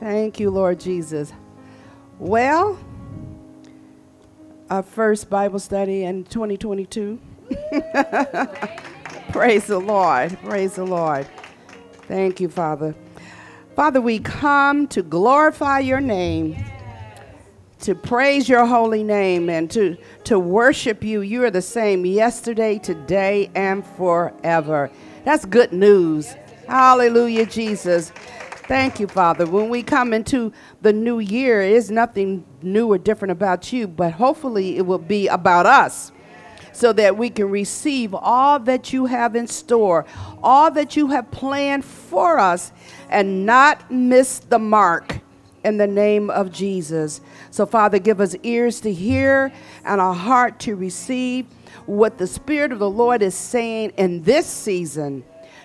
Thank you, Lord Jesus. Well, our first Bible study in 2022. Praise the Lord. Praise the Lord. Thank you, Father. Father, we come to glorify your name, to praise your holy name, and to, to worship you. You are the same yesterday, today, and forever. That's good news. Hallelujah, Jesus. Thank you, Father. When we come into the new year, it's nothing new or different about you, but hopefully it will be about us so that we can receive all that you have in store, all that you have planned for us, and not miss the mark in the name of Jesus. So, Father, give us ears to hear and a heart to receive what the Spirit of the Lord is saying in this season,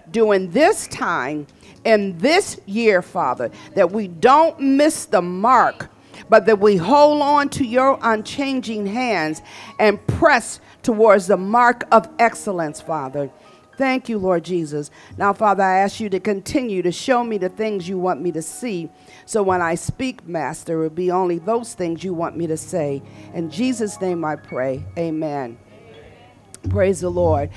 during this time in this year, Father, that we don't miss the mark, but that we hold on to your unchanging hands and press towards the mark of excellence, Father. Thank you, Lord Jesus. Now, Father, I ask you to continue to show me the things you want me to see. So when I speak, Master, it will be only those things you want me to say. In Jesus' name I pray. Amen. Praise the Lord.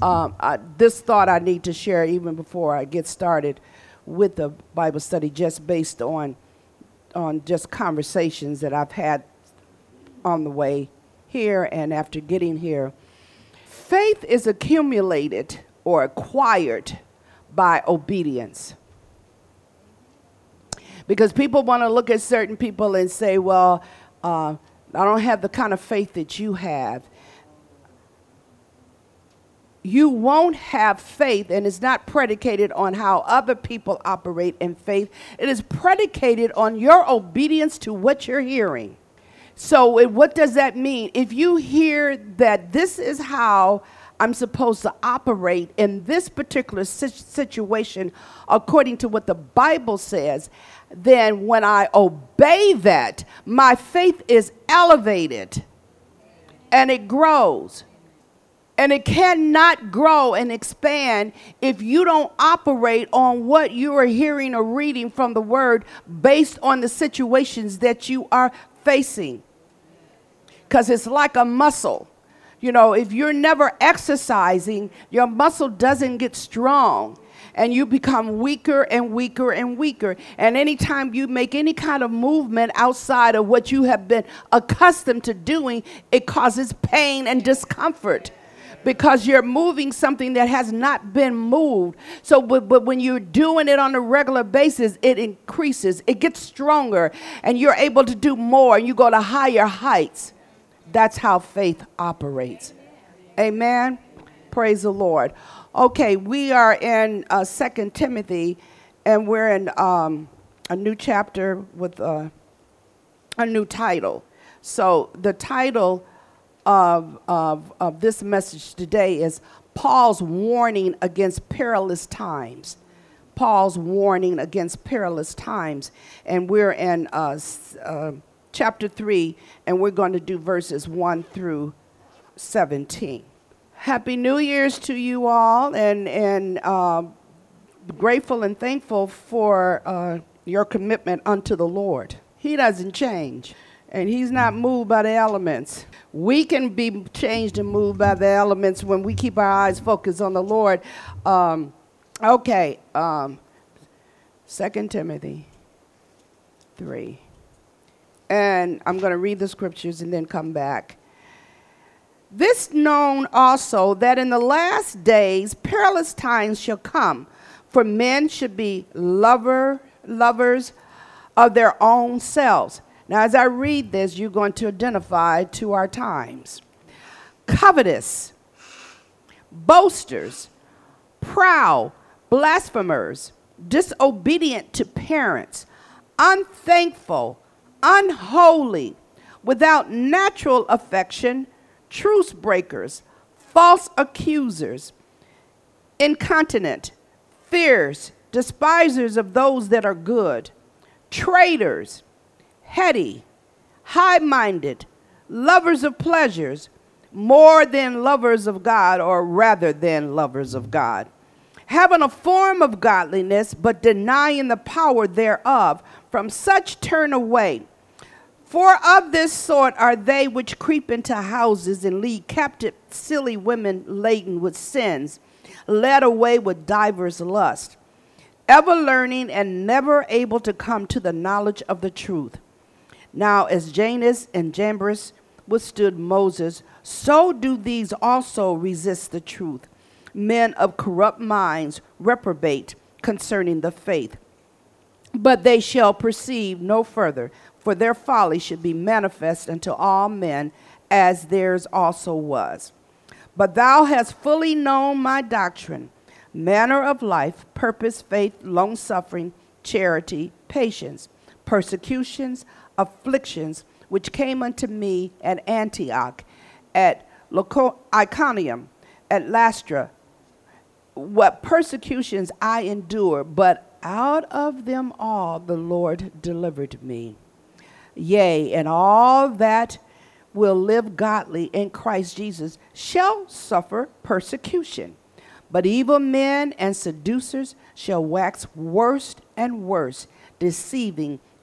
Um, I, this thought I need to share even before I get started with the Bible study, just based on on just conversations that I've had on the way here and after getting here. Faith is accumulated or acquired by obedience. Because people want to look at certain people and say, well, uh, I don't have the kind of faith that you have you won't have faith, and it's not predicated on how other people operate in faith. It is predicated on your obedience to what you're hearing. So, it, what does that mean? If you hear that this is how I'm supposed to operate in this particular situation according to what the Bible says, then when I obey that, my faith is elevated and it grows. And it cannot grow and expand if you don't operate on what you are hearing or reading from the word based on the situations that you are facing. Because it's like a muscle. You know, if you're never exercising, your muscle doesn't get strong and you become weaker and weaker and weaker. And anytime you make any kind of movement outside of what you have been accustomed to doing, it causes pain and discomfort because you're moving something that has not been moved. So, but, but when you're doing it on a regular basis, it increases, it gets stronger, and you're able to do more, and you go to higher heights. That's how faith operates. Amen. Praise the Lord. Okay, we are in uh, Second Timothy, and we're in um, a new chapter with uh, a new title. So the title of, of, of this message today is Paul's warning against perilous times. Paul's warning against perilous times. And we're in uh, uh, chapter 3, and we're going to do verses 1 through 17. Happy New Year's to you all, and, and uh, grateful and thankful for uh, your commitment unto the Lord. He doesn't change and he's not moved by the elements. We can be changed and moved by the elements when we keep our eyes focused on the Lord. Um, okay, um, 2 Timothy 3. And I'm going to read the scriptures and then come back. This known also that in the last days perilous times shall come, for men should be lover, lovers of their own selves now, as I read this, you're going to identify to our times. Covetous, boasters, proud, blasphemers, disobedient to parents, unthankful, unholy, without natural affection, truce breakers, false accusers, incontinent, fierce, despisers of those that are good, traitors heady, high minded, lovers of pleasures, more than lovers of God, or rather than lovers of God, having a form of godliness, but denying the power thereof. From such turn away. For of this sort are they which creep into houses and lead captive silly women laden with sins, led away with divers lusts, ever learning and never able to come to the knowledge of the truth. Now, as Jannes and Jambres withstood Moses, so do these also resist the truth. Men of corrupt minds reprobate concerning the faith. But they shall perceive no further for their folly should be manifest unto all men, as theirs also was. But thou hast fully known my doctrine, manner of life, purpose, faith, long suffering, charity, patience, persecutions, afflictions, which came unto me at Antioch, at Iconium, at Lystra, what persecutions I endure, but out of them all the Lord delivered me. Yea, and all that will live godly in Christ Jesus shall suffer persecution. But evil men and seducers shall wax worse and worse, deceiving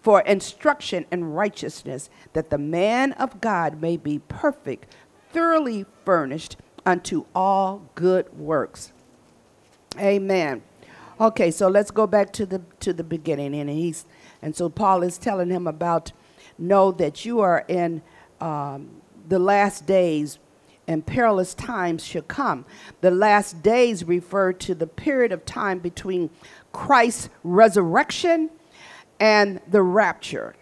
for instruction in righteousness, that the man of God may be perfect, thoroughly furnished unto all good works. Amen. Okay, so let's go back to the to the beginning, and he's and so Paul is telling him about know that you are in um, the last days and perilous times shall come. The last days refer to the period of time between Christ's resurrection and the rapture.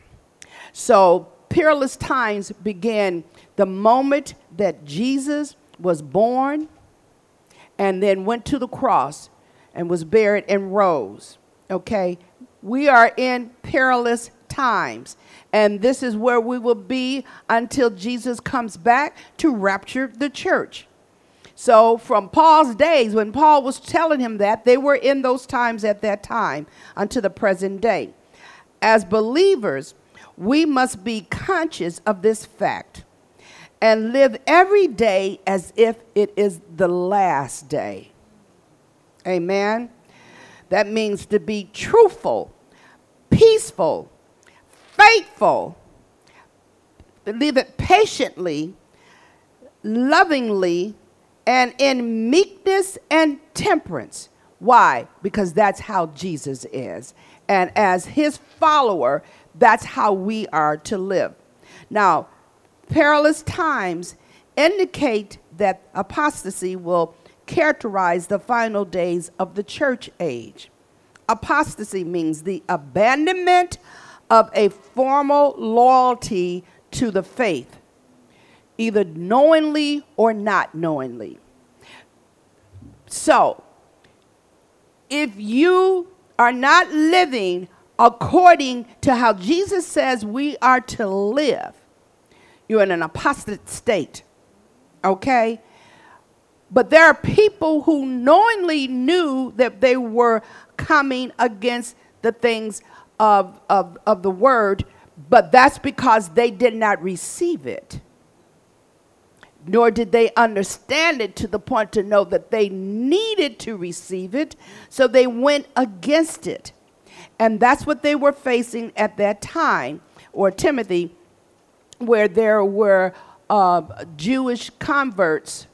So, perilous times began the moment that Jesus was born and then went to the cross and was buried and rose. Okay? We are in perilous times. And this is where we will be until Jesus comes back to rapture the church. So, from Paul's days, when Paul was telling him that, they were in those times at that time until the present day. As believers, we must be conscious of this fact and live every day as if it is the last day. Amen. That means to be truthful, peaceful, faithful, live it patiently, lovingly, and in meekness and temperance. Why? Because that's how Jesus is. And as his follower, that's how we are to live. Now, perilous times indicate that apostasy will characterize the final days of the church age. Apostasy means the abandonment of a formal loyalty to the faith, either knowingly or not knowingly. So, if you are not living according to how Jesus says we are to live, you're in an apostate state. Okay? But there are people who knowingly knew that they were coming against the things of, of, of the word, but that's because they did not receive it. Nor did they understand it to the point to know that they needed to receive it, so they went against it. And that's what they were facing at that time, or Timothy, where there were uh, Jewish converts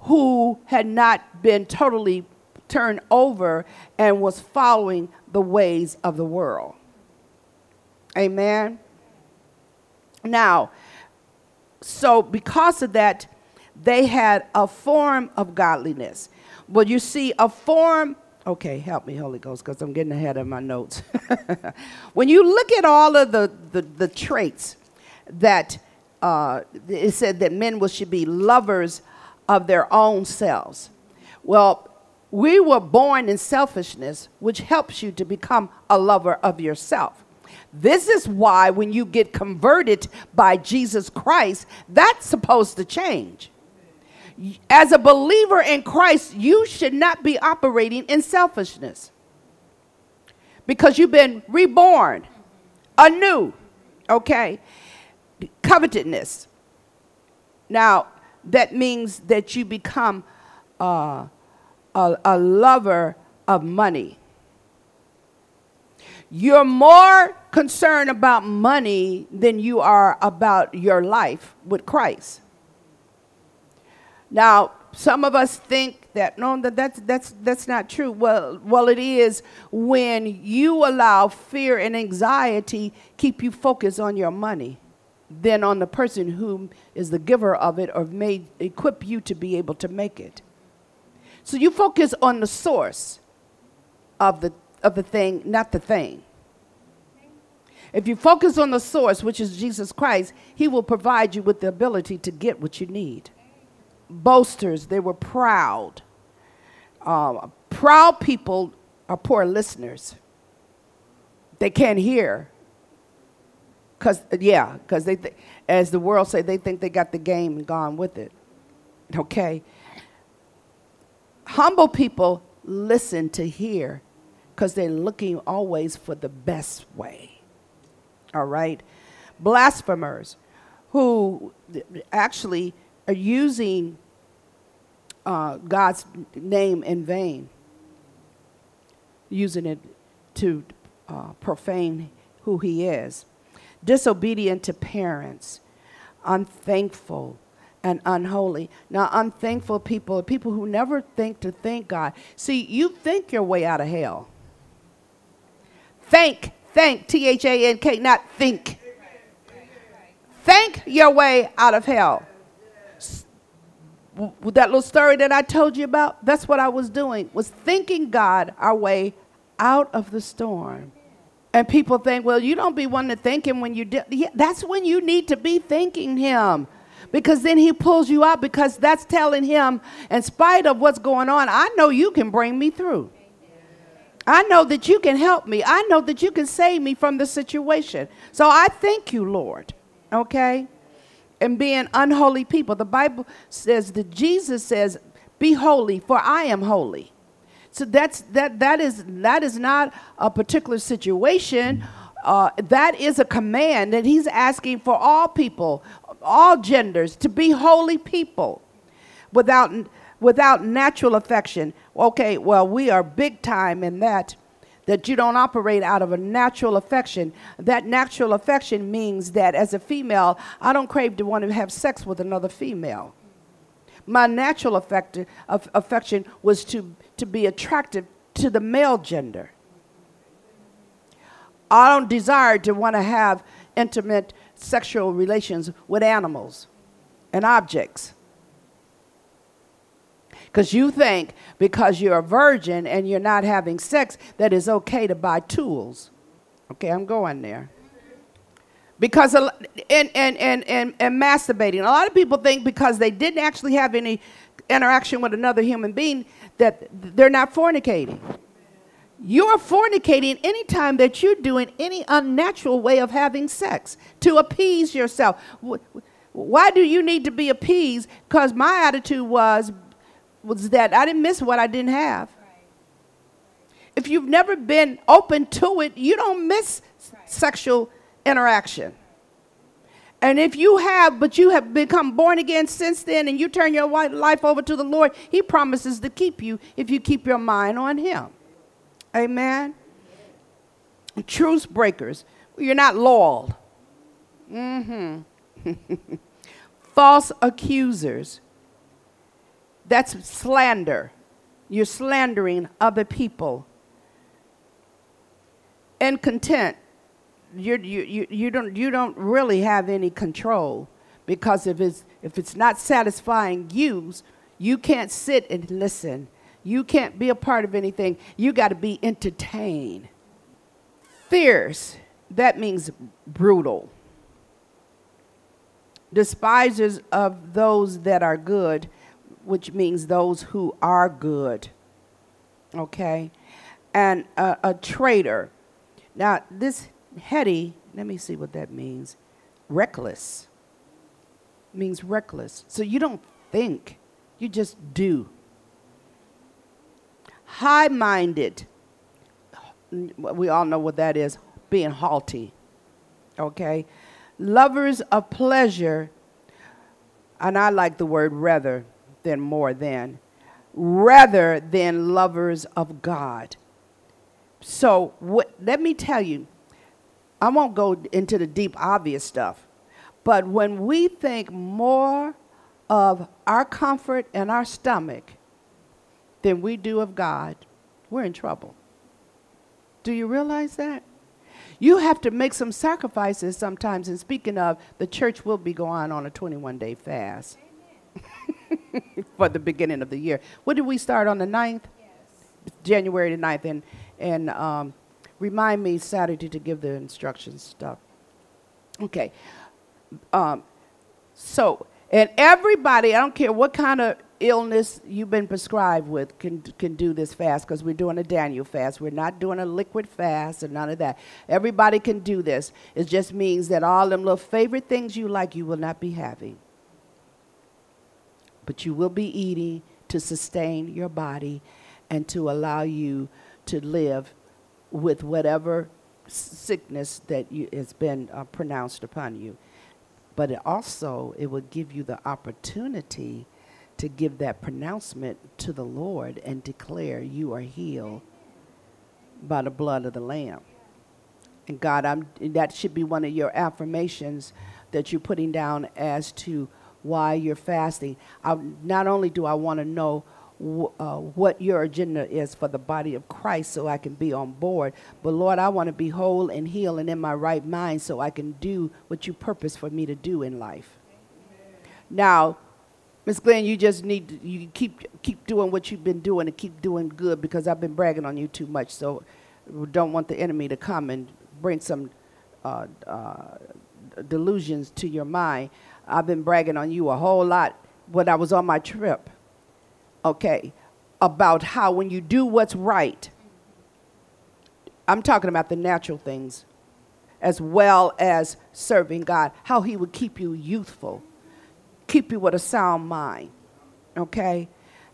who had not been totally turned over and was following the ways of the world. Amen. Now, so because of that, they had a form of godliness. Well, you see, a form, okay, help me, Holy Ghost, because I'm getting ahead of my notes. when you look at all of the, the, the traits that uh, it said that men should be lovers of their own selves. Well, We were born in selfishness, which helps you to become a lover of yourself. This is why when you get converted by Jesus Christ, that's supposed to change. As a believer in Christ, you should not be operating in selfishness because you've been reborn anew. Okay? Covetedness. Now, that means that you become uh, a, a lover of money. You're more concerned about money than you are about your life with Christ. Now, some of us think that no, that that's that's that's not true. Well, well, it is when you allow fear and anxiety keep you focused on your money, than on the person who is the giver of it or may equip you to be able to make it. So you focus on the source of the of the thing, not the thing. If you focus on the source, which is Jesus Christ, He will provide you with the ability to get what you need boasters, they were proud. Uh, proud people are poor listeners. They can't hear. Cause yeah, because they, th- as the world say, they think they got the game and gone with it. Okay. Humble people listen to hear, because they're looking always for the best way. All right. Blasphemers, who actually are using uh, God's name in vain, using it to uh, profane who He is. Disobedient to parents, unthankful, and unholy. Now, unthankful people are people who never think to thank God. See, you think your way out of hell. Thank, thank, T H A N K, not think. Thank your way out of hell with that little story that I told you about, that's what I was doing, was thinking God our way out of the storm. And people think, well, you don't be one to thank him when you do. Yeah, that's when you need to be thanking him. Because then he pulls you out because that's telling him, in spite of what's going on, I know you can bring me through. I know that you can help me. I know that you can save me from the situation. So I thank you, Lord. Okay? and being unholy people. The Bible says that Jesus says, "Be holy, for I am holy." So that's that that is that is not a particular situation. Uh, that is a command that he's asking for all people, all genders, to be holy people, without without natural affection. Okay, well we are big time in that that you don't operate out of a natural affection. That natural affection means that as a female, I don't crave to want to have sex with another female. My natural affect, affection was to, to be attractive to the male gender. I don't desire to want to have intimate sexual relations with animals and objects. Because you think because you're a virgin and you're not having sex that it's okay to buy tools. Okay, I'm going there. Because, and, and, and, and, and masturbating. A lot of people think because they didn't actually have any interaction with another human being that they're not fornicating. You're fornicating anytime that you're doing any unnatural way of having sex to appease yourself. Why do you need to be appeased? Because my attitude was was that I didn't miss what I didn't have. If you've never been open to it, you don't miss sexual interaction. And if you have, but you have become born again since then and you turn your life over to the Lord, He promises to keep you if you keep your mind on Him. Amen. Truce breakers. You're not loyal. Mm-hmm. False accusers. That's slander. You're slandering other people. And content, you you, you, don't, you don't really have any control because if it's, if it's not satisfying you, you can't sit and listen. You can't be a part of anything. You got to be entertained. Fierce, that means brutal. Despisers of those that are good which means those who are good. okay, and a, a traitor. Now, this heady, let me see what that means. Reckless means reckless. So you don't think, you just do. High minded, we all know what that is being haughty. Okay? Lovers of pleasure, and I like the word rather than more than, rather than lovers of God. So, what, let me tell you, I won't go into the deep, obvious stuff, but when we think more of our comfort and our stomach than we do of God, we're in trouble. Do you realize that? You have to make some sacrifices sometimes. And speaking of, the church will be going on a 21 day fast for the beginning of the year. What did we start on the 9th? Yes. January the 9th. And, and um, remind me Saturday to give the instructions stuff. Okay. Um, so, and everybody, I don't care what kind of illness you've been prescribed with, can, can do this fast because we're doing a Daniel fast. We're not doing a liquid fast and none of that. Everybody can do this. It just means that all them little favorite things you like, you will not be having. But you will be eating to sustain your body and to allow you to live with whatever sickness that you, has been uh, pronounced upon you but it also it will give you the opportunity to give that pronouncement to the Lord and declare you are healed by the blood of the lamb. And God, I'm, that should be one of your affirmations that you're putting down as to why you're fasting. I, not only do I want to know uh, what your agenda is for the body of Christ so I can be on board. But Lord, I want to be whole and healed and in my right mind so I can do what you purpose for me to do in life. Now, Miss Glenn, you just need to, you keep keep doing what you've been doing and keep doing good because I've been bragging on you too much. So, don't want the enemy to come and bring some uh, uh, delusions to your mind. I've been bragging on you a whole lot when I was on my trip okay, about how when you do what's right, I'm talking about the natural things as well as serving God, how He would keep you youthful, keep you with a sound mind, okay?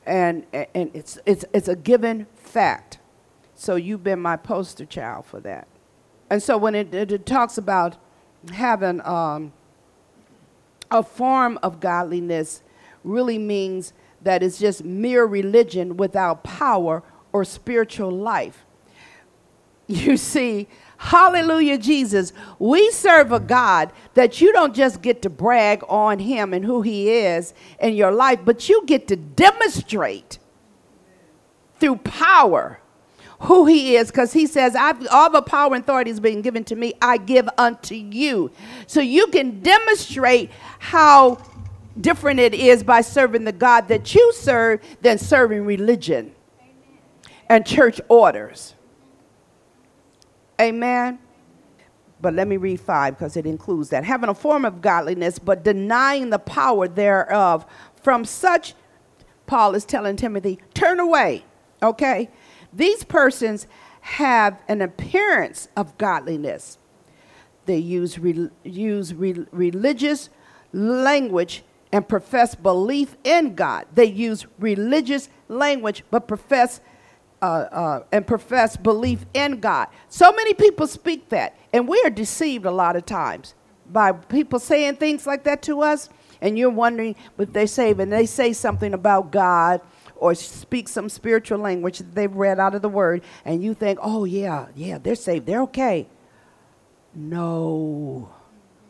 And, and it's, it's, it's a given fact. So you've been my poster child for that. And so when it, it, it talks about having um, a form of godliness, really means that it's just mere religion without power or spiritual life. You see, hallelujah, Jesus, we serve a God that you don't just get to brag on him and who he is in your life, but you get to demonstrate through power who he is because he says I've, all the power and authority is being given to me i give unto you so you can demonstrate how different it is by serving the God that you serve than serving religion Amen. and church orders. Amen. But let me read five because it includes that. Having a form of godliness, but denying the power thereof. From such, Paul is telling Timothy, turn away. Okay? These persons have an appearance of godliness. They use, re- use re- religious language and profess belief in God. They use religious language, but profess uh, uh, and profess belief in God. So many people speak that, and we are deceived a lot of times by people saying things like that to us. And you're wondering if they say, and they say something about God or speak some spiritual language that they've read out of the Word, and you think, oh, yeah, yeah, they're saved, they're okay. No,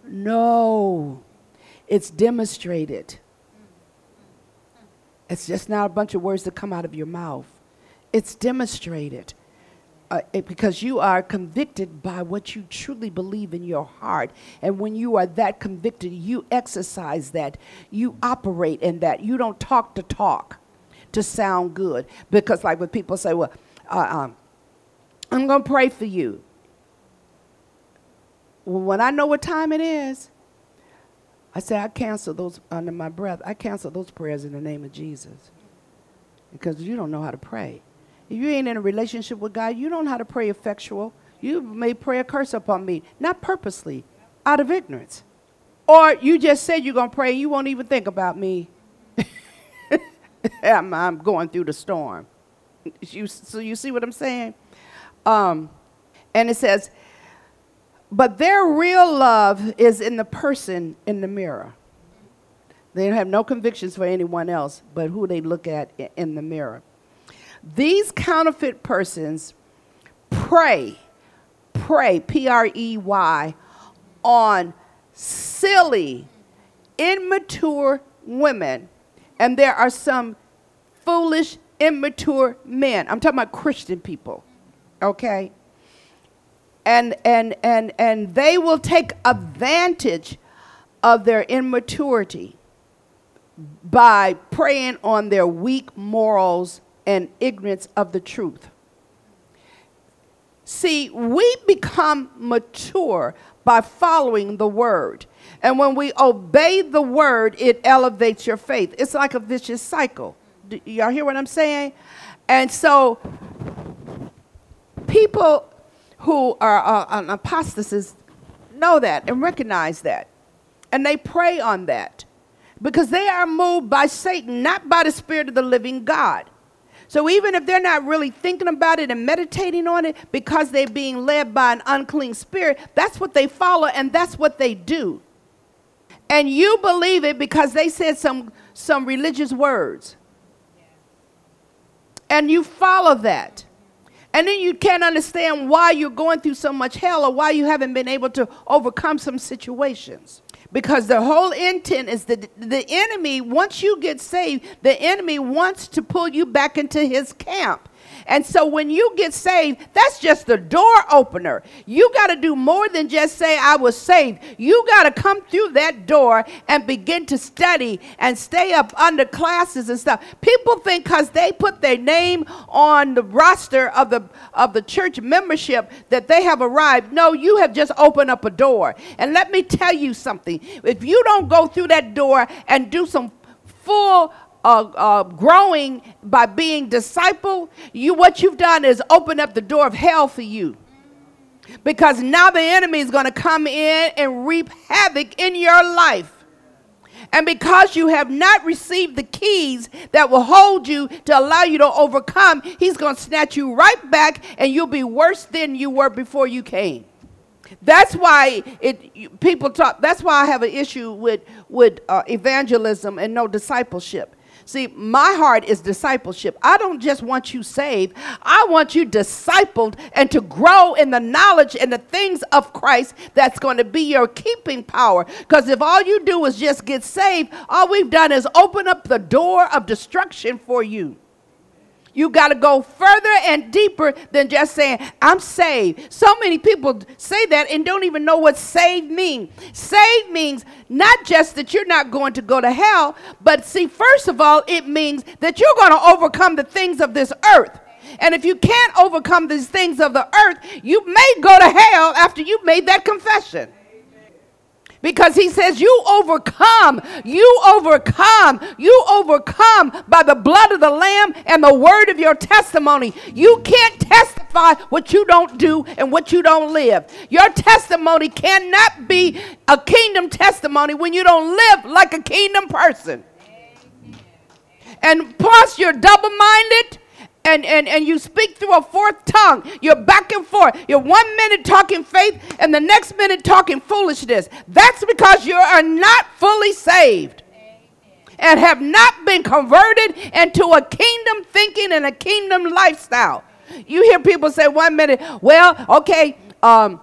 no. It's demonstrated. It's just not a bunch of words that come out of your mouth. It's demonstrated. Uh, it, because you are convicted by what you truly believe in your heart. And when you are that convicted, you exercise that. You operate in that. You don't talk to talk to sound good. Because, like when people say, well, uh, um, I'm going to pray for you. When I know what time it is, I say, I cancel those under my breath. I cancel those prayers in the name of Jesus. Because you don't know how to pray. If you ain't in a relationship with God, you don't know how to pray effectual. You may pray a curse upon me, not purposely, out of ignorance. Or you just said you're going to pray and you won't even think about me. I'm, I'm, going through the storm. You, so you see what I'm saying? Um, and it says, but their real love is in the person in the mirror. They have no convictions for anyone else but who they look at in the mirror. These counterfeit persons prey, prey, P R E Y, on silly, immature women. And there are some foolish, immature men. I'm talking about Christian people, okay? And, and, and, and they will take advantage of their immaturity by preying on their weak morals and ignorance of the truth. See, we become mature by following the word. And when we obey the word, it elevates your faith. It's like a vicious cycle. Do y'all hear what I'm saying? And so, people who are uh, an apostasis know that and recognize that. And they prey on that because they are moved by Satan, not by the Spirit of the living God. So even if they're not really thinking about it and meditating on it because they're being led by an unclean spirit, that's what they follow and that's what they do. And you believe it because they said some, some religious words. And you follow that. And then you can't understand why you're going through so much hell or why you haven't been able to overcome some situations. Because the whole intent is that the enemy, once you get saved, the enemy wants to pull you back into his camp. And so when you get saved, that's just the door opener. You got to do more than just say, I was saved. You got to come through that door and begin to study and stay up under classes and stuff. People think because they put their name on the roster of the, of the church membership that they have arrived. No, you have just opened up a door. And let me tell you something. If you don't go through that door and do some full uh, uh, growing by being disciple, you what you've done is open up the door of hell for you. Because now the enemy is going to come in and reap havoc in your life. And because you have not received the keys that will hold you to allow you to overcome, he's going to snatch you right back and you'll be worse than you were before you came. That's why it people talk that's why I have an issue with with uh, evangelism and no discipleship. See, my heart is discipleship. I don't just want you saved, I want you discipled and to grow in the knowledge and the things of Christ that's going to be your keeping power. Because if all you do is just get saved, all we've done is open up the door of destruction for you. You got to go further and deeper than just saying, I'm saved. So many people say that and don't even know what saved means. Saved means not just that you're not going to go to hell, but see, first of all, it means that you're going to overcome the things of this earth. And if you can't overcome these things of the earth, you may go to hell after you've made that confession. Because he says, You overcome, you overcome, you overcome by the blood of the Lamb and the word of your testimony. You can't testify what you don't do and what you don't live. Your testimony cannot be a kingdom testimony when you don't live like a kingdom person. And plus, you're double minded and, and, and you speak through a fourth tongue. You're back and forth. You're one minute talking faith and the next minute talking foolishness. That's because you are not fully saved and have not been converted into a kingdom thinking and a kingdom lifestyle. You hear people say one minute, well, okay, um,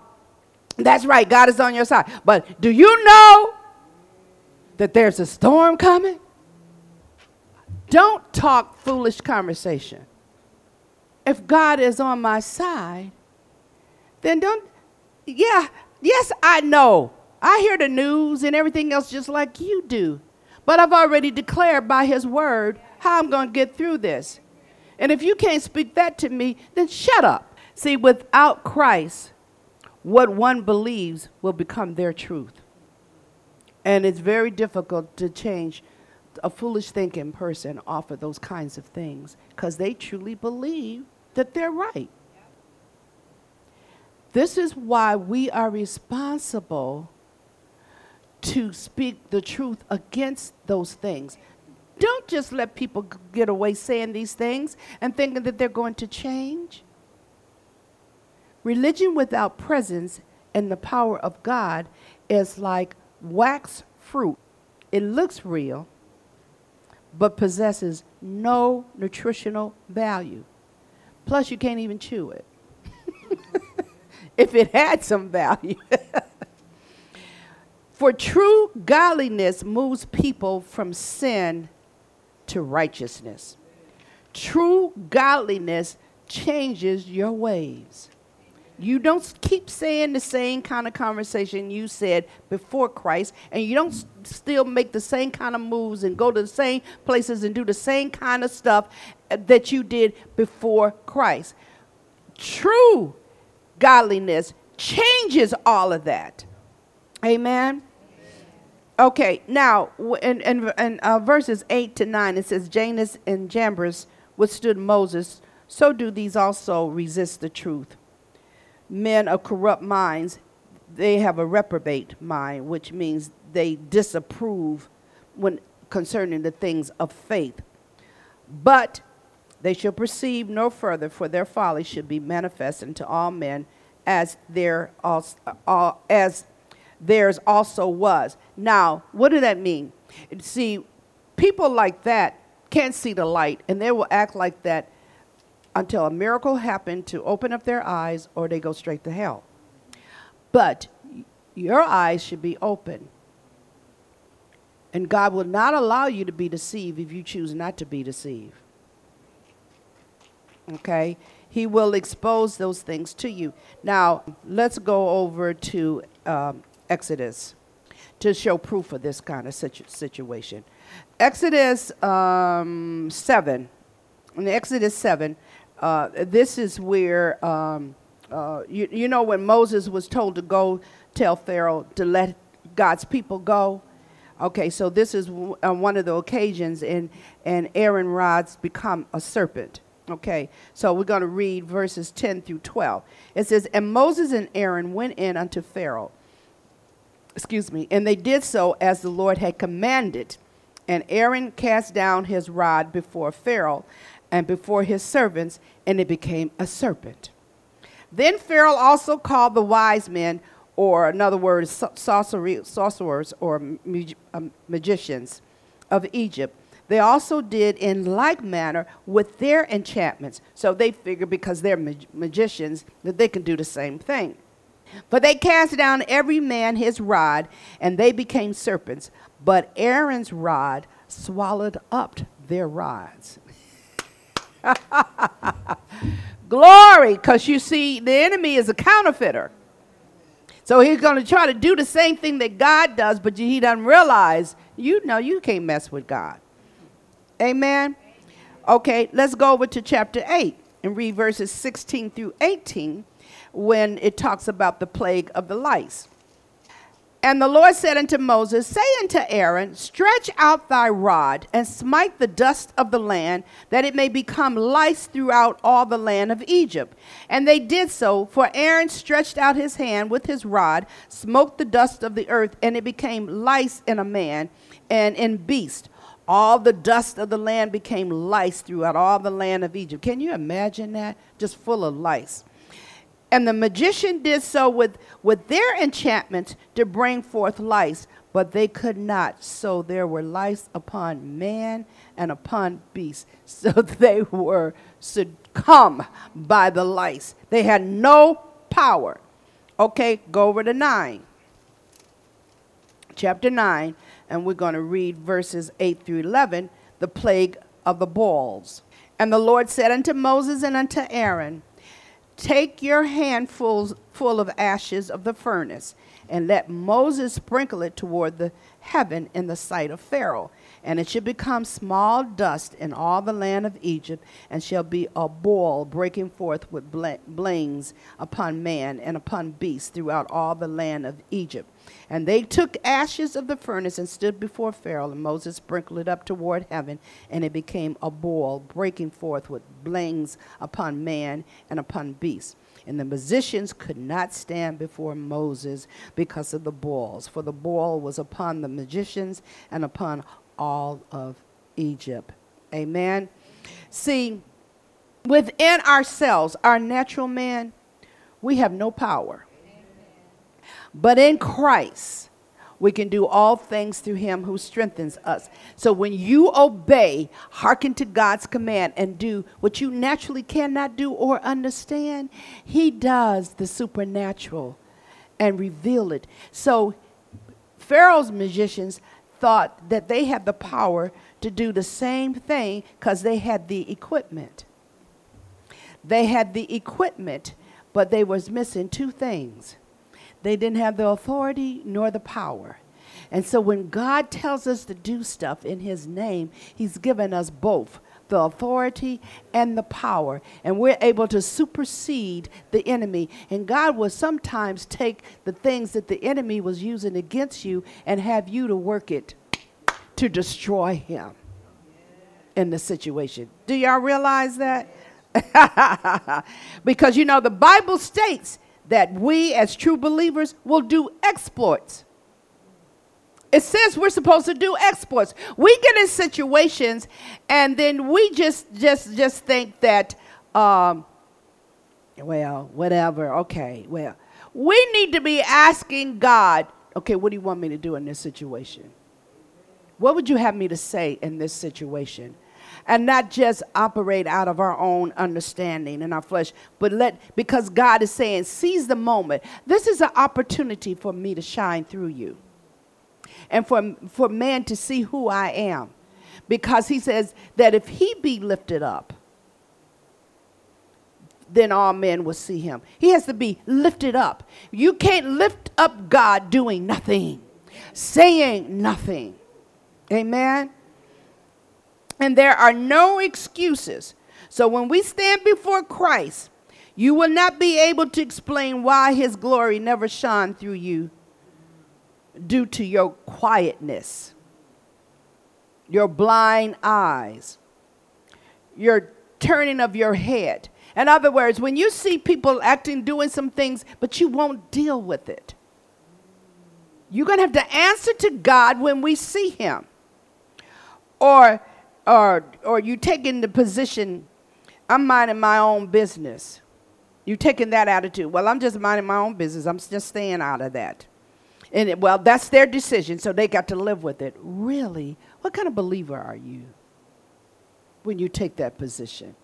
that's right, God is on your side. But do you know that there's a storm coming? Don't talk foolish conversation if God is on my side, then don't, yeah, yes, I know. I hear the news and everything else just like you do. But I've already declared by His word how I'm going to get through this. And if you can't speak that to me, then shut up. See, without Christ, what one believes will become their truth. And it's very difficult to change a foolish thinking person off of those kinds of things because they truly believe that they're right. This is why we are responsible to speak the truth against those things. Don't just let people get away saying these things and thinking that they're going to change. Religion without presence and the power of God is like wax fruit. It looks real, but possesses no nutritional value. Plus, you can't even chew it if it had some value. For true godliness moves people from sin to righteousness. True godliness changes your ways. You don't keep saying the same kind of conversation you said before Christ, and you don't s- still make the same kind of moves and go to the same places and do the same kind of stuff uh, that you did before Christ. True godliness changes all of that. Amen. Okay, now in, in, in uh, verses 8 to 9, it says, Jannes and Jambres withstood Moses, so do these also resist the truth. Men of corrupt minds, they have a reprobate mind, which means they disapprove when concerning the things of faith. But they shall perceive no further, for their folly should be manifest unto all men, as their uh, as theirs also was. Now, what does that mean? See, people like that can't see the light, and they will act like that until a miracle happened to open up their eyes, or they go straight to hell. But your eyes should be open. And God will not allow you to be deceived if you choose not to be deceived. Okay? He will expose those things to you. Now, let's go over to um, Exodus to show proof of this kind of situ- situation. Exodus um, 7. In Exodus 7, uh, this is where, um, uh, you, you know, when Moses was told to go tell Pharaoh to let God's people go. Okay, so this is w- uh, one of the occasions, and, and Aaron rods become a serpent. Okay, so we're going to read verses 10 through 12. It says, And Moses and Aaron went in unto Pharaoh excuse me, and they did so as the Lord had commanded. And Aaron cast down his rod before Pharaoh and before his servants, and it became a serpent. Then Pharaoh also called the wise men, or in other words, sorcery, sorcerers or mag- um, magicians of Egypt. They also did in like manner with their enchantments. So they figured because they're mag- magicians that they can do the same thing. But they cast down every man his rod, and they became serpents. But Aaron's rod swallowed up their rods. Glory, because you see, the enemy is a counterfeiter. So he's going to try to do the same thing that God does, but he doesn't realize, you know, you can't mess with God. Amen? Okay, let's go over to chapter 8 and read verses 16 through 18 when it talks about the plague of the lice. And the Lord said unto Moses, Say unto Aaron, Stretch out thy rod, and smite the dust of the land, that it may become lice throughout all the land of Egypt. And they did so, for Aaron stretched out his hand with his rod, smote the dust of the earth, and it became lice in a man and in beast. All the dust of the land became lice throughout all the land of Egypt. Can you imagine that? Just full of lice. And the magician did so with, with their enchantments to bring forth lice, but they could not. So there were lice upon man and upon beast. So they were succumbed by the lice. They had no power. Okay, go over to 9. Chapter 9, and we're going to read verses 8 through 11, the plague of the balls. And the Lord said unto Moses and unto Aaron, Take your handfuls full of ashes of the furnace, and let Moses sprinkle it toward the heaven in the sight of Pharaoh. And it shall become small dust in all the land of Egypt, and shall be a boil breaking forth with blains upon man and upon beast throughout all the land of Egypt. And they took ashes of the furnace and stood before Pharaoh, and Moses sprinkled it up toward heaven, and it became a boil breaking forth with blains upon man and upon beast. And the musicians could not stand before Moses because of the boils, for the boil was upon the magicians and upon all of Egypt. Amen. See, within ourselves, our natural man, we have no power. But in Christ, we can do all things through him who strengthens us. So when you obey, hearken to God's command, and do what you naturally cannot do or understand, he does the supernatural and reveal it. So Pharaoh's magicians thought that they had the power to do the same thing because they had the equipment. They had the equipment, but they was missing two things they didn't have the authority nor the power. And so when God tells us to do stuff in His name, He's given us both the authority and the power. And we're able to supersede the enemy. And God will sometimes take the things that the enemy was using against you and have you to work it to destroy him in the situation. Do y'all realize that? because you know, the Bible states that we as true believers will do exploits. It says we're supposed to do exploits. We get in situations and then we just just just think that um, well, whatever, okay, well. We need to be asking God, okay, what do you want me to do in this situation? What would you have me to say in this situation? and not just operate out of our own understanding and our flesh, but let, because God is saying, seize the moment. This is an opportunity for me to shine through you and for, for man to see who I am. Because he says that if he be lifted up, then all men will see him. He has to be lifted up. You can't lift up God doing nothing, saying nothing. Amen. And there are no excuses. So when we stand before Christ, you will not be able to explain why his glory never shone through you due to your quietness, your blind eyes, your turning of your head. In other words, when you see people acting, doing some things, but you won't deal with it, you're going to have to answer to God when we see him. Or or or you taking the position, I'm minding my own business. You're taking that attitude. Well, I'm just minding my own business. I'm just staying out of that. And it, well, that's their decision, so they got to live with it. Really? What kind of believer are you when you take that position?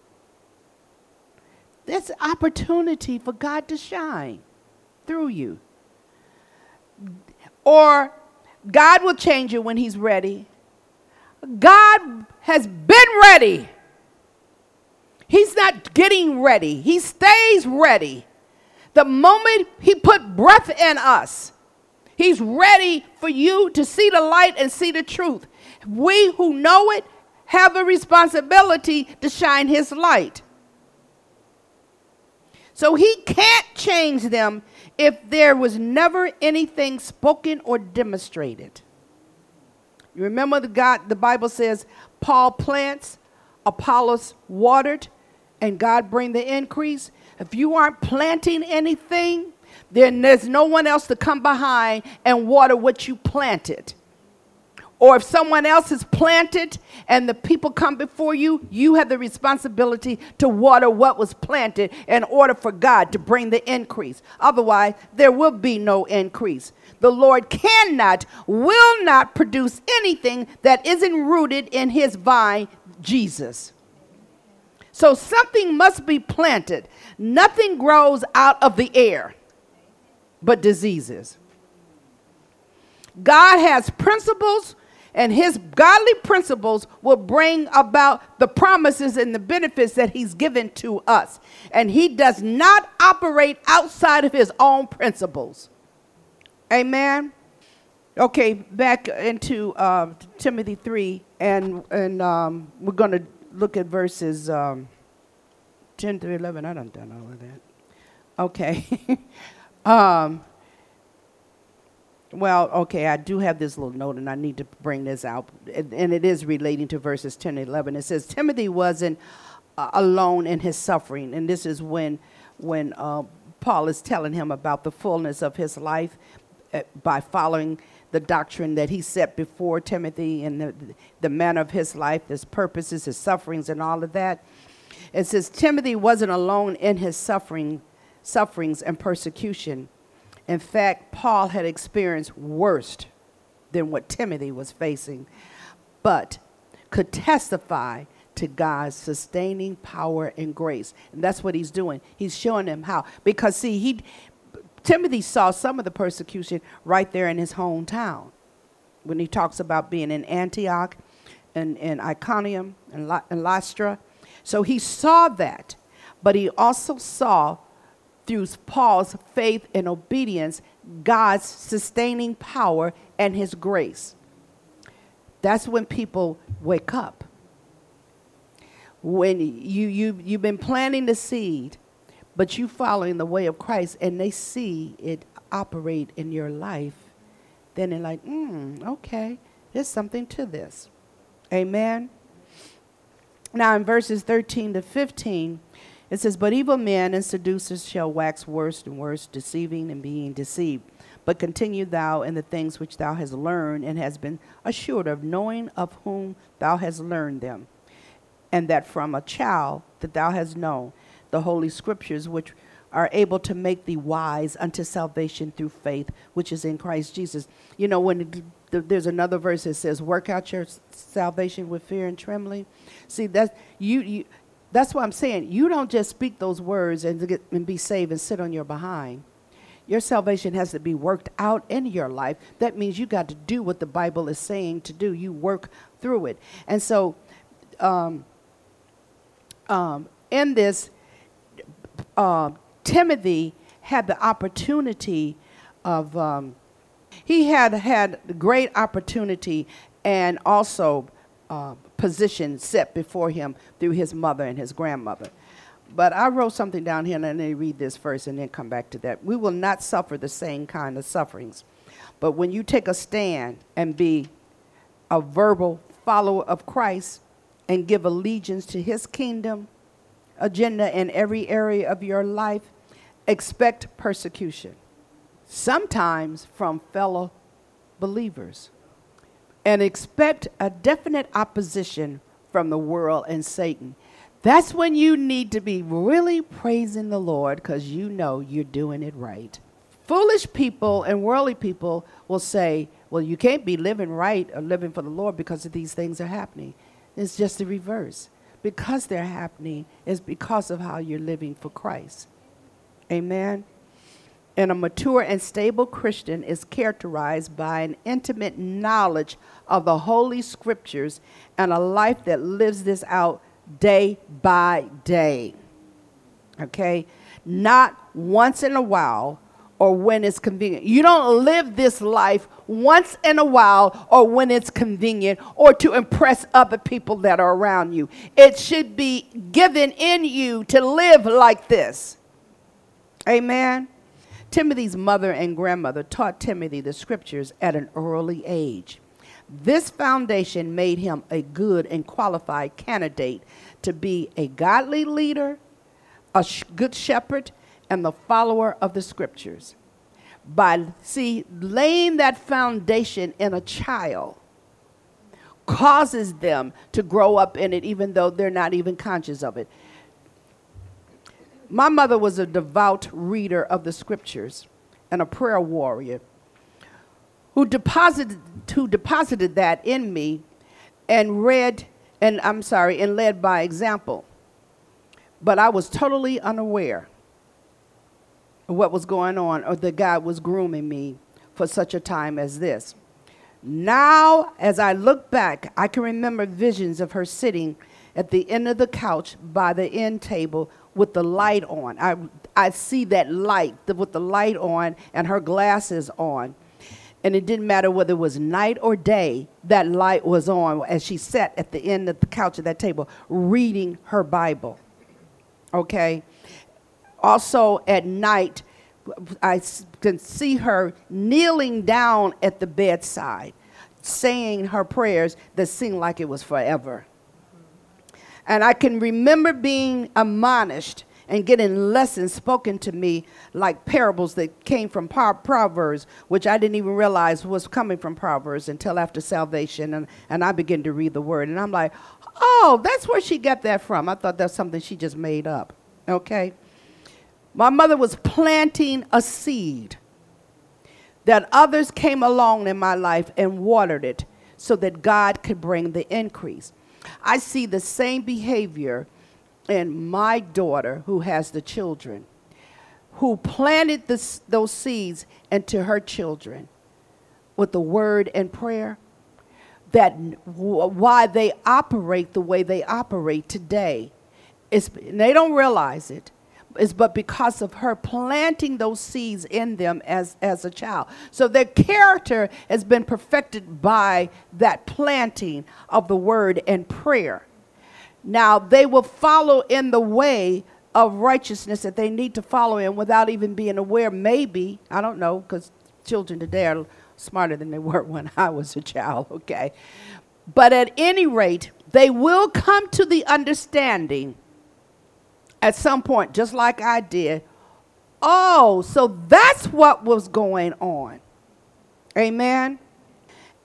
That's opportunity for God to shine through you. Or God will change you when He's ready. God has been ready. He's not getting ready, He stays ready. The moment He put breath in us, He's ready for you to see the light and see the truth. We who know it have a responsibility to shine His light. So He can't change them if there was never anything spoken or demonstrated. You remember the God the Bible says Paul plants, Apollos watered, and God bring the increase. If you aren't planting anything, then there's no one else to come behind and water what you planted. Or if someone else has planted and the people come before you, you have the responsibility to water what was planted in order for God to bring the increase. Otherwise, there will be no increase. The Lord cannot, will not produce anything that isn't rooted in his vine, Jesus. So something must be planted. Nothing grows out of the air but diseases. God has principles and his godly principles will bring about the promises and the benefits that he's given to us. And he does not operate outside of his own principles. Amen. Okay, back into uh, Timothy 3, and, and um, we're going to look at verses um, 10 through 11. I don't done all of that. Okay. um, well, okay, I do have this little note, and I need to bring this out, and, and it is relating to verses 10 and 11. It says, Timothy wasn't uh, alone in his suffering, and this is when, when uh, Paul is telling him about the fullness of his life uh, by following the doctrine that he set before Timothy and the, the manner of his life, his purposes, his sufferings, and all of that. It says Timothy wasn't alone in his suffering, sufferings and persecution. In fact, Paul had experienced worse than what Timothy was facing, but could testify to God's sustaining power and grace. And that's what he's doing. He's showing them how. Because see, he Timothy saw some of the persecution right there in his hometown when he talks about being in Antioch and, and Iconium and, and Lystra. So he saw that, but he also saw through Paul's faith and obedience God's sustaining power and his grace. That's when people wake up. When you, you, you've been planting the seed but you following the way of Christ and they see it operate in your life, then they're like, hmm, okay, there's something to this. Amen. Now, in verses 13 to 15, it says, But evil men and seducers shall wax worse and worse, deceiving and being deceived. But continue thou in the things which thou hast learned and hast been assured of, knowing of whom thou hast learned them, and that from a child that thou hast known the Holy Scriptures, which are able to make thee wise unto salvation through faith, which is in Christ Jesus. You know, when there's another verse that says, "Work out your salvation with fear and trembling." See, that's you. you that's what I'm saying. You don't just speak those words and get and be saved and sit on your behind. Your salvation has to be worked out in your life. That means you got to do what the Bible is saying to do. You work through it, and so um, um, in this uh, Timothy had the opportunity of, um, he had had great opportunity and also uh, position set before him through his mother and his grandmother. But I wrote something down here, and let me read this first and then come back to that. We will not suffer the same kind of sufferings. But when you take a stand and be a verbal follower of Christ and give allegiance to his kingdom, agenda in every area of your life, expect persecution, sometimes from fellow believers, and expect a definite opposition from the world and Satan. That's when you need to be really praising the Lord because you know you're doing it right. Foolish people and worldly people will say, well, you can't be living right or living for the Lord because of these things are happening. It's just the reverse because they're happening is because of how you're living for Christ. Amen. And a mature and stable Christian is characterized by an intimate knowledge of the Holy Scriptures and a life that lives this out day by day. Okay? Not once in a while or when it's convenient. You don't live this life once in a while or when it's convenient or to impress other people that are around you. It should be given in you to live like this. Amen. Timothy's mother and grandmother taught Timothy the scriptures at an early age. This foundation made him a good and qualified candidate to be a godly leader, a sh- good shepherd, and the follower of the scriptures. By, see, laying that foundation in a child causes them to grow up in it even though they're not even conscious of it. My mother was a devout reader of the scriptures and a prayer warrior who deposited, who deposited that in me and read, and I'm sorry, and led by example. But I was totally unaware of what was going on or that God was grooming me for such a time as this. Now, as I look back, I can remember visions of her sitting at the end of the couch by the end table with the light on. I, I see that light the, with the light on and her glasses on. And it didn't matter whether it was night or day, that light was on as she sat at the end of the couch at that table reading her Bible. Okay? Also at night, I can see her kneeling down at the bedside, saying her prayers that seemed like it was forever. And I can remember being admonished and getting lessons spoken to me like parables that came from Proverbs, which I didn't even realize was coming from Proverbs until after salvation. And, and I began to read the word. And I'm like, oh, that's where she got that from. I thought that's something she just made up. Okay? My mother was planting a seed that others came along in my life and watered it so that God could bring the increase. I see the same behavior in my daughter who has the children, who planted this, those seeds into her children with the word and prayer. That why they operate the way they operate today is they don't realize it is but because of her planting those seeds in them as, as a child. So their character has been perfected by that planting of the word and prayer. Now they will follow in the way of righteousness that they need to follow in without even being aware, maybe, I don't know, because children today are smarter than they were when I was a child, okay? But at any rate, they will come to the understanding at some point, just like I did. Oh, so that's what was going on. Amen.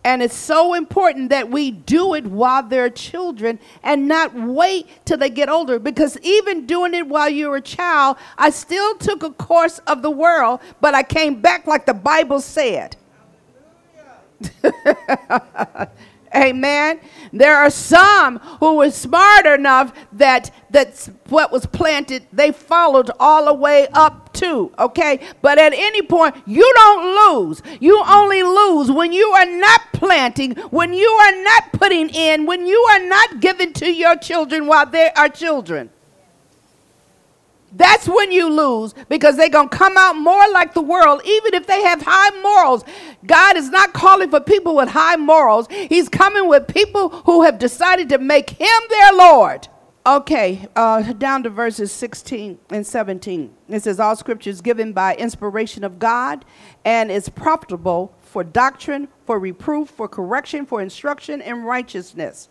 And it's so important that we do it while they're children and not wait till they get older. Because even doing it while you're a child, I still took a course of the world, but I came back like the Bible said. Amen. There are some who were smart enough that that's what was planted, they followed all the way up to. Okay. But at any point, you don't lose. You only lose when you are not planting, when you are not putting in, when you are not giving to your children while they are children. That's when you lose because they're going to come out more like the world, even if they have high morals. God is not calling for people with high morals, He's coming with people who have decided to make Him their Lord. Okay, uh, down to verses 16 and 17. It says, All scripture is given by inspiration of God and is profitable for doctrine, for reproof, for correction, for instruction in righteousness.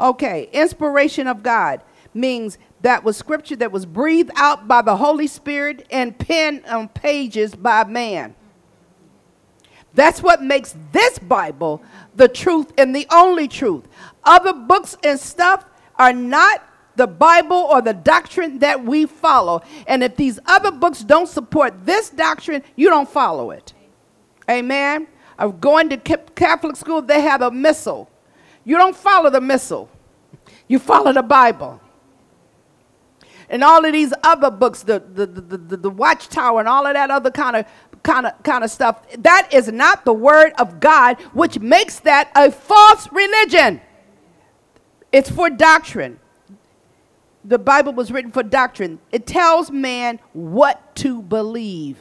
Okay, inspiration of God means that was scripture that was breathed out by the Holy Spirit and penned on pages by man. That's what makes this Bible the truth and the only truth. Other books and stuff are not the Bible or the doctrine that we follow. And if these other books don't support this doctrine, you don't follow it. Amen. Of going to Catholic school, they have a missal. You don't follow the missal. You follow the Bible and all of these other books, the, the, the, the, the Watchtower and all of that other kind of kind of kind of stuff. That is not the word of God, which makes that a false religion. It's for doctrine. The Bible was written for doctrine. It tells man what to believe.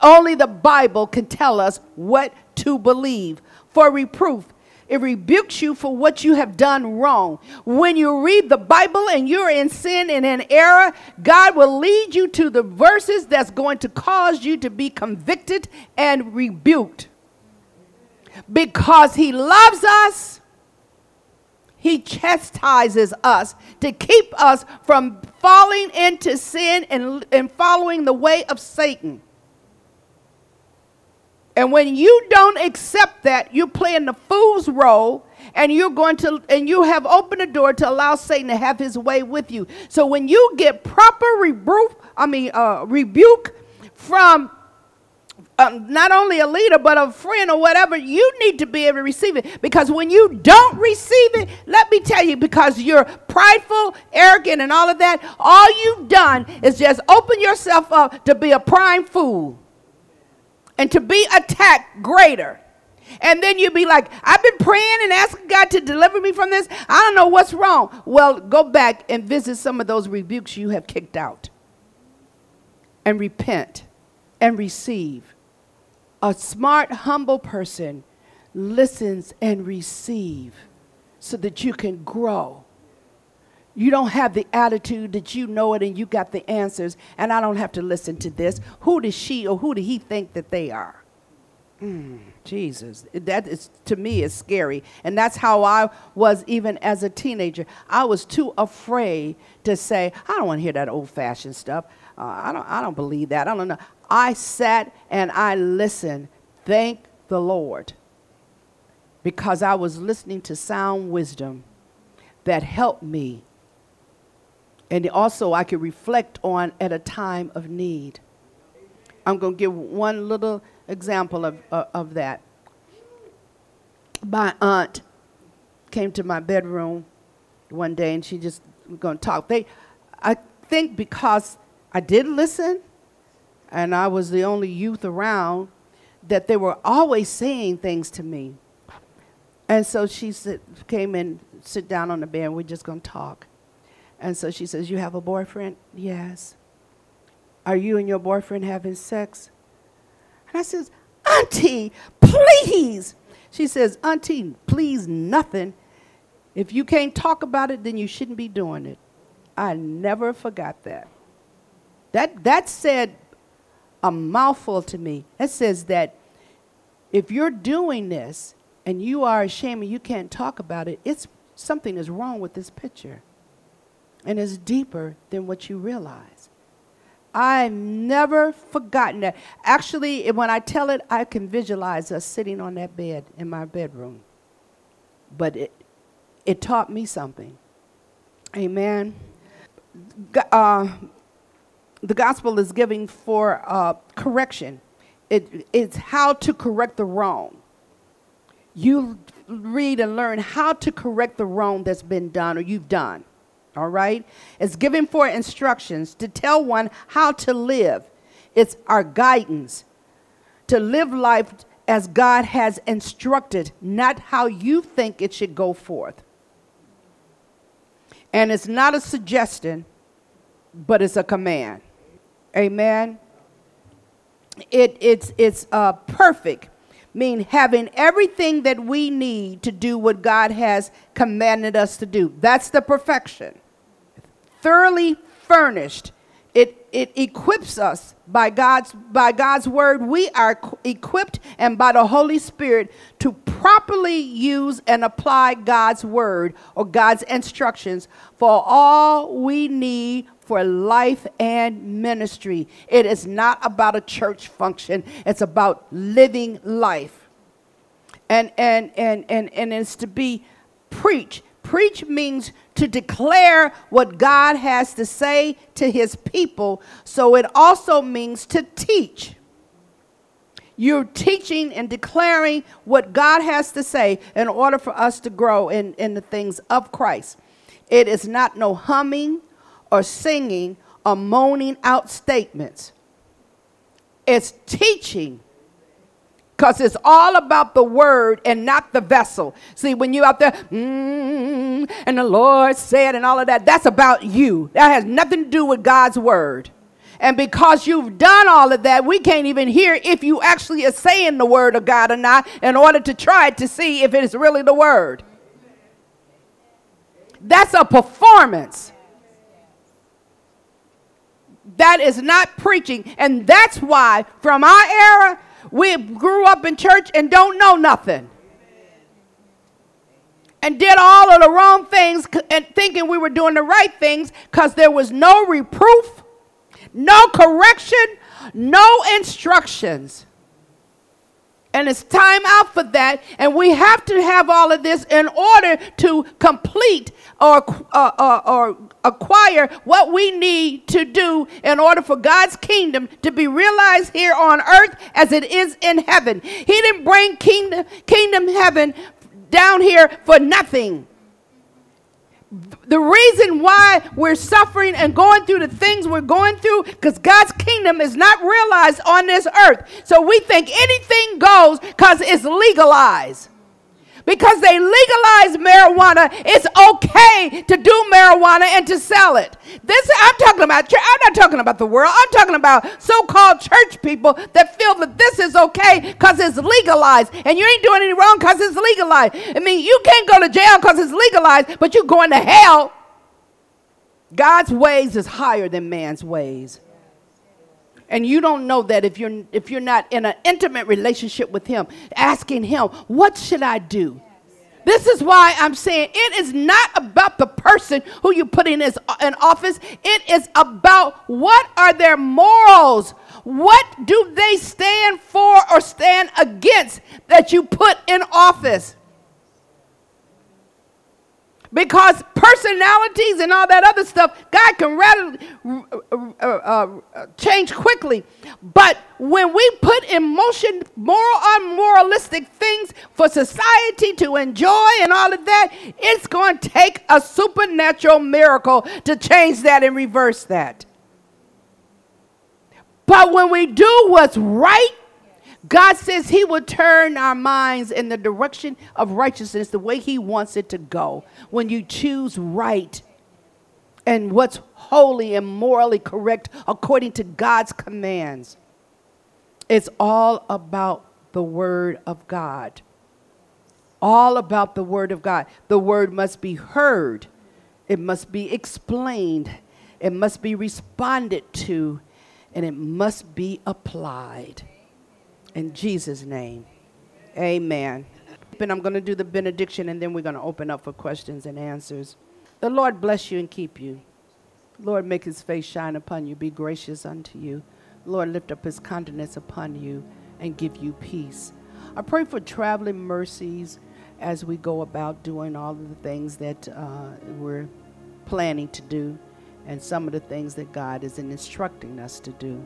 Only the Bible can tell us what to believe. For reproof, it rebukes you for what you have done wrong. When you read the Bible and you're in sin and in error, God will lead you to the verses that's going to cause you to be convicted and rebuked. Because He loves us, He chastises us to keep us from falling into sin and, and following the way of Satan. And when you don't accept that, you're playing the fool's role and you're going to and you have opened the door to allow Satan to have his way with you. So when you get proper rebuke, I mean uh, rebuke from um, not only a leader but a friend or whatever, you need to be able to receive it. Because when you don't receive it, let me tell you, because you're prideful, arrogant, and all of that, all you've done is just open yourself up to be a prime fool and to be attacked greater. And then you'd be like, I've been praying and asking God to deliver me from this. I don't know what's wrong. Well, go back and visit some of those rebukes you have kicked out and repent and receive. A smart, humble person listens and receive so that you can grow. You don't have the attitude that you know it and you got the answers, and I don't have to listen to this. Who does she or who did he think that they are? Mm, Jesus, that is to me is scary, and that's how I was even as a teenager. I was too afraid to say, "I don't want to hear that old-fashioned stuff. Uh, I don't, I don't believe that. I don't know." I sat and I listened. Thank the Lord, because I was listening to sound wisdom that helped me, and also I could reflect on at a time of need. I'm going to give one little example of, uh, of that. My aunt came to my bedroom one day and she just was going to talk. They, I think because I did listen and I was the only youth around, that they were always saying things to me. And so she said, came and sit down on the bed, and we're just going to talk. And so she says, You have a boyfriend? Yes. Are you and your boyfriend having sex? And I says, Auntie, please. She says, Auntie, please, nothing. If you can't talk about it, then you shouldn't be doing it. I never forgot that. That, that said a mouthful to me. That says that if you're doing this and you are ashamed and you can't talk about it, it's something is wrong with this picture. And it's deeper than what you realize. I've never forgotten that. Actually, when I tell it, I can visualize us sitting on that bed in my bedroom. But it, it taught me something. Amen. Uh, the gospel is giving for uh, correction. It, it's how to correct the wrong. You read and learn how to correct the wrong that's been done or you've done all right? It's given for instructions to tell one how to live. It's our guidance to live life as God has instructed, not how you think it should go forth. And it's not a suggestion, but it's a command. Amen. It, it's it's uh, perfect, mean having everything that we need to do what God has commanded us to do. That's the perfection thoroughly furnished. It, it equips us by God's, by God's word. We are equipped and by the Holy Spirit to properly use and apply God's word or God's instructions for all we need for life and ministry. It is not about a church function, it's about living life. And, and, and, and, and it's to be preached Preach means to declare what God has to say to his people, so it also means to teach. You're teaching and declaring what God has to say in order for us to grow in, in the things of Christ. It is not no humming or singing or moaning out statements. It's teaching because it's all about the word and not the vessel. See, when you out there, mm, and the Lord said, and all of that, that's about you. That has nothing to do with God's word. And because you've done all of that, we can't even hear if you actually are saying the word of God or not in order to try to see if it is really the word. That's a performance. That is not preaching. And that's why, from our era, we grew up in church and don't know nothing. And did all of the wrong things and thinking we were doing the right things because there was no reproof, no correction, no instructions. And it's time out for that. And we have to have all of this in order to complete or, uh, uh, or acquire what we need to do in order for God's kingdom to be realized here on earth as it is in heaven. He didn't bring kingdom, kingdom heaven down here for nothing the reason why we're suffering and going through the things we're going through because God's kingdom is not realized on this earth. So we think anything goes because it's legalized. Because they legalized marijuana, it's okay to do marijuana and to sell it. This I'm talking about. I'm not talking about the world. I'm talking about so-called church people that feel that this is okay because it's legalized, and you ain't doing any wrong because it's legalized. I mean, you can't go to jail because it's legalized, but you're going to hell. God's ways is higher than man's ways. And you don't know that if you're if you're not in an intimate relationship with him, asking him, "What should I do?" This is why I'm saying it is not about the person who you put in as an uh, office. It is about what are their morals? What do they stand for or stand against that you put in office? Because personalities and all that other stuff, God can rather uh, uh, uh, change quickly. But when we put in motion moral, unmoralistic things for society to enjoy and all of that, it's going to take a supernatural miracle to change that and reverse that. But when we do what's right God says He will turn our minds in the direction of righteousness the way He wants it to go. When you choose right and what's holy and morally correct according to God's commands, it's all about the Word of God. All about the Word of God. The Word must be heard, it must be explained, it must be responded to, and it must be applied. In Jesus' name, amen. And I'm going to do the benediction and then we're going to open up for questions and answers. The Lord bless you and keep you. Lord, make his face shine upon you, be gracious unto you. Lord, lift up his countenance upon you and give you peace. I pray for traveling mercies as we go about doing all of the things that uh, we're planning to do and some of the things that God is instructing us to do.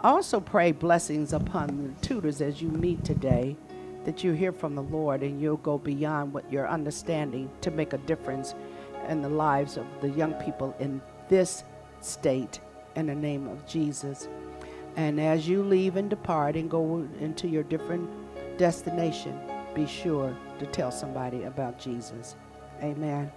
Also pray blessings upon the tutors as you meet today, that you hear from the Lord and you'll go beyond what your understanding to make a difference in the lives of the young people in this state in the name of Jesus. And as you leave and depart and go into your different destination, be sure to tell somebody about Jesus. Amen.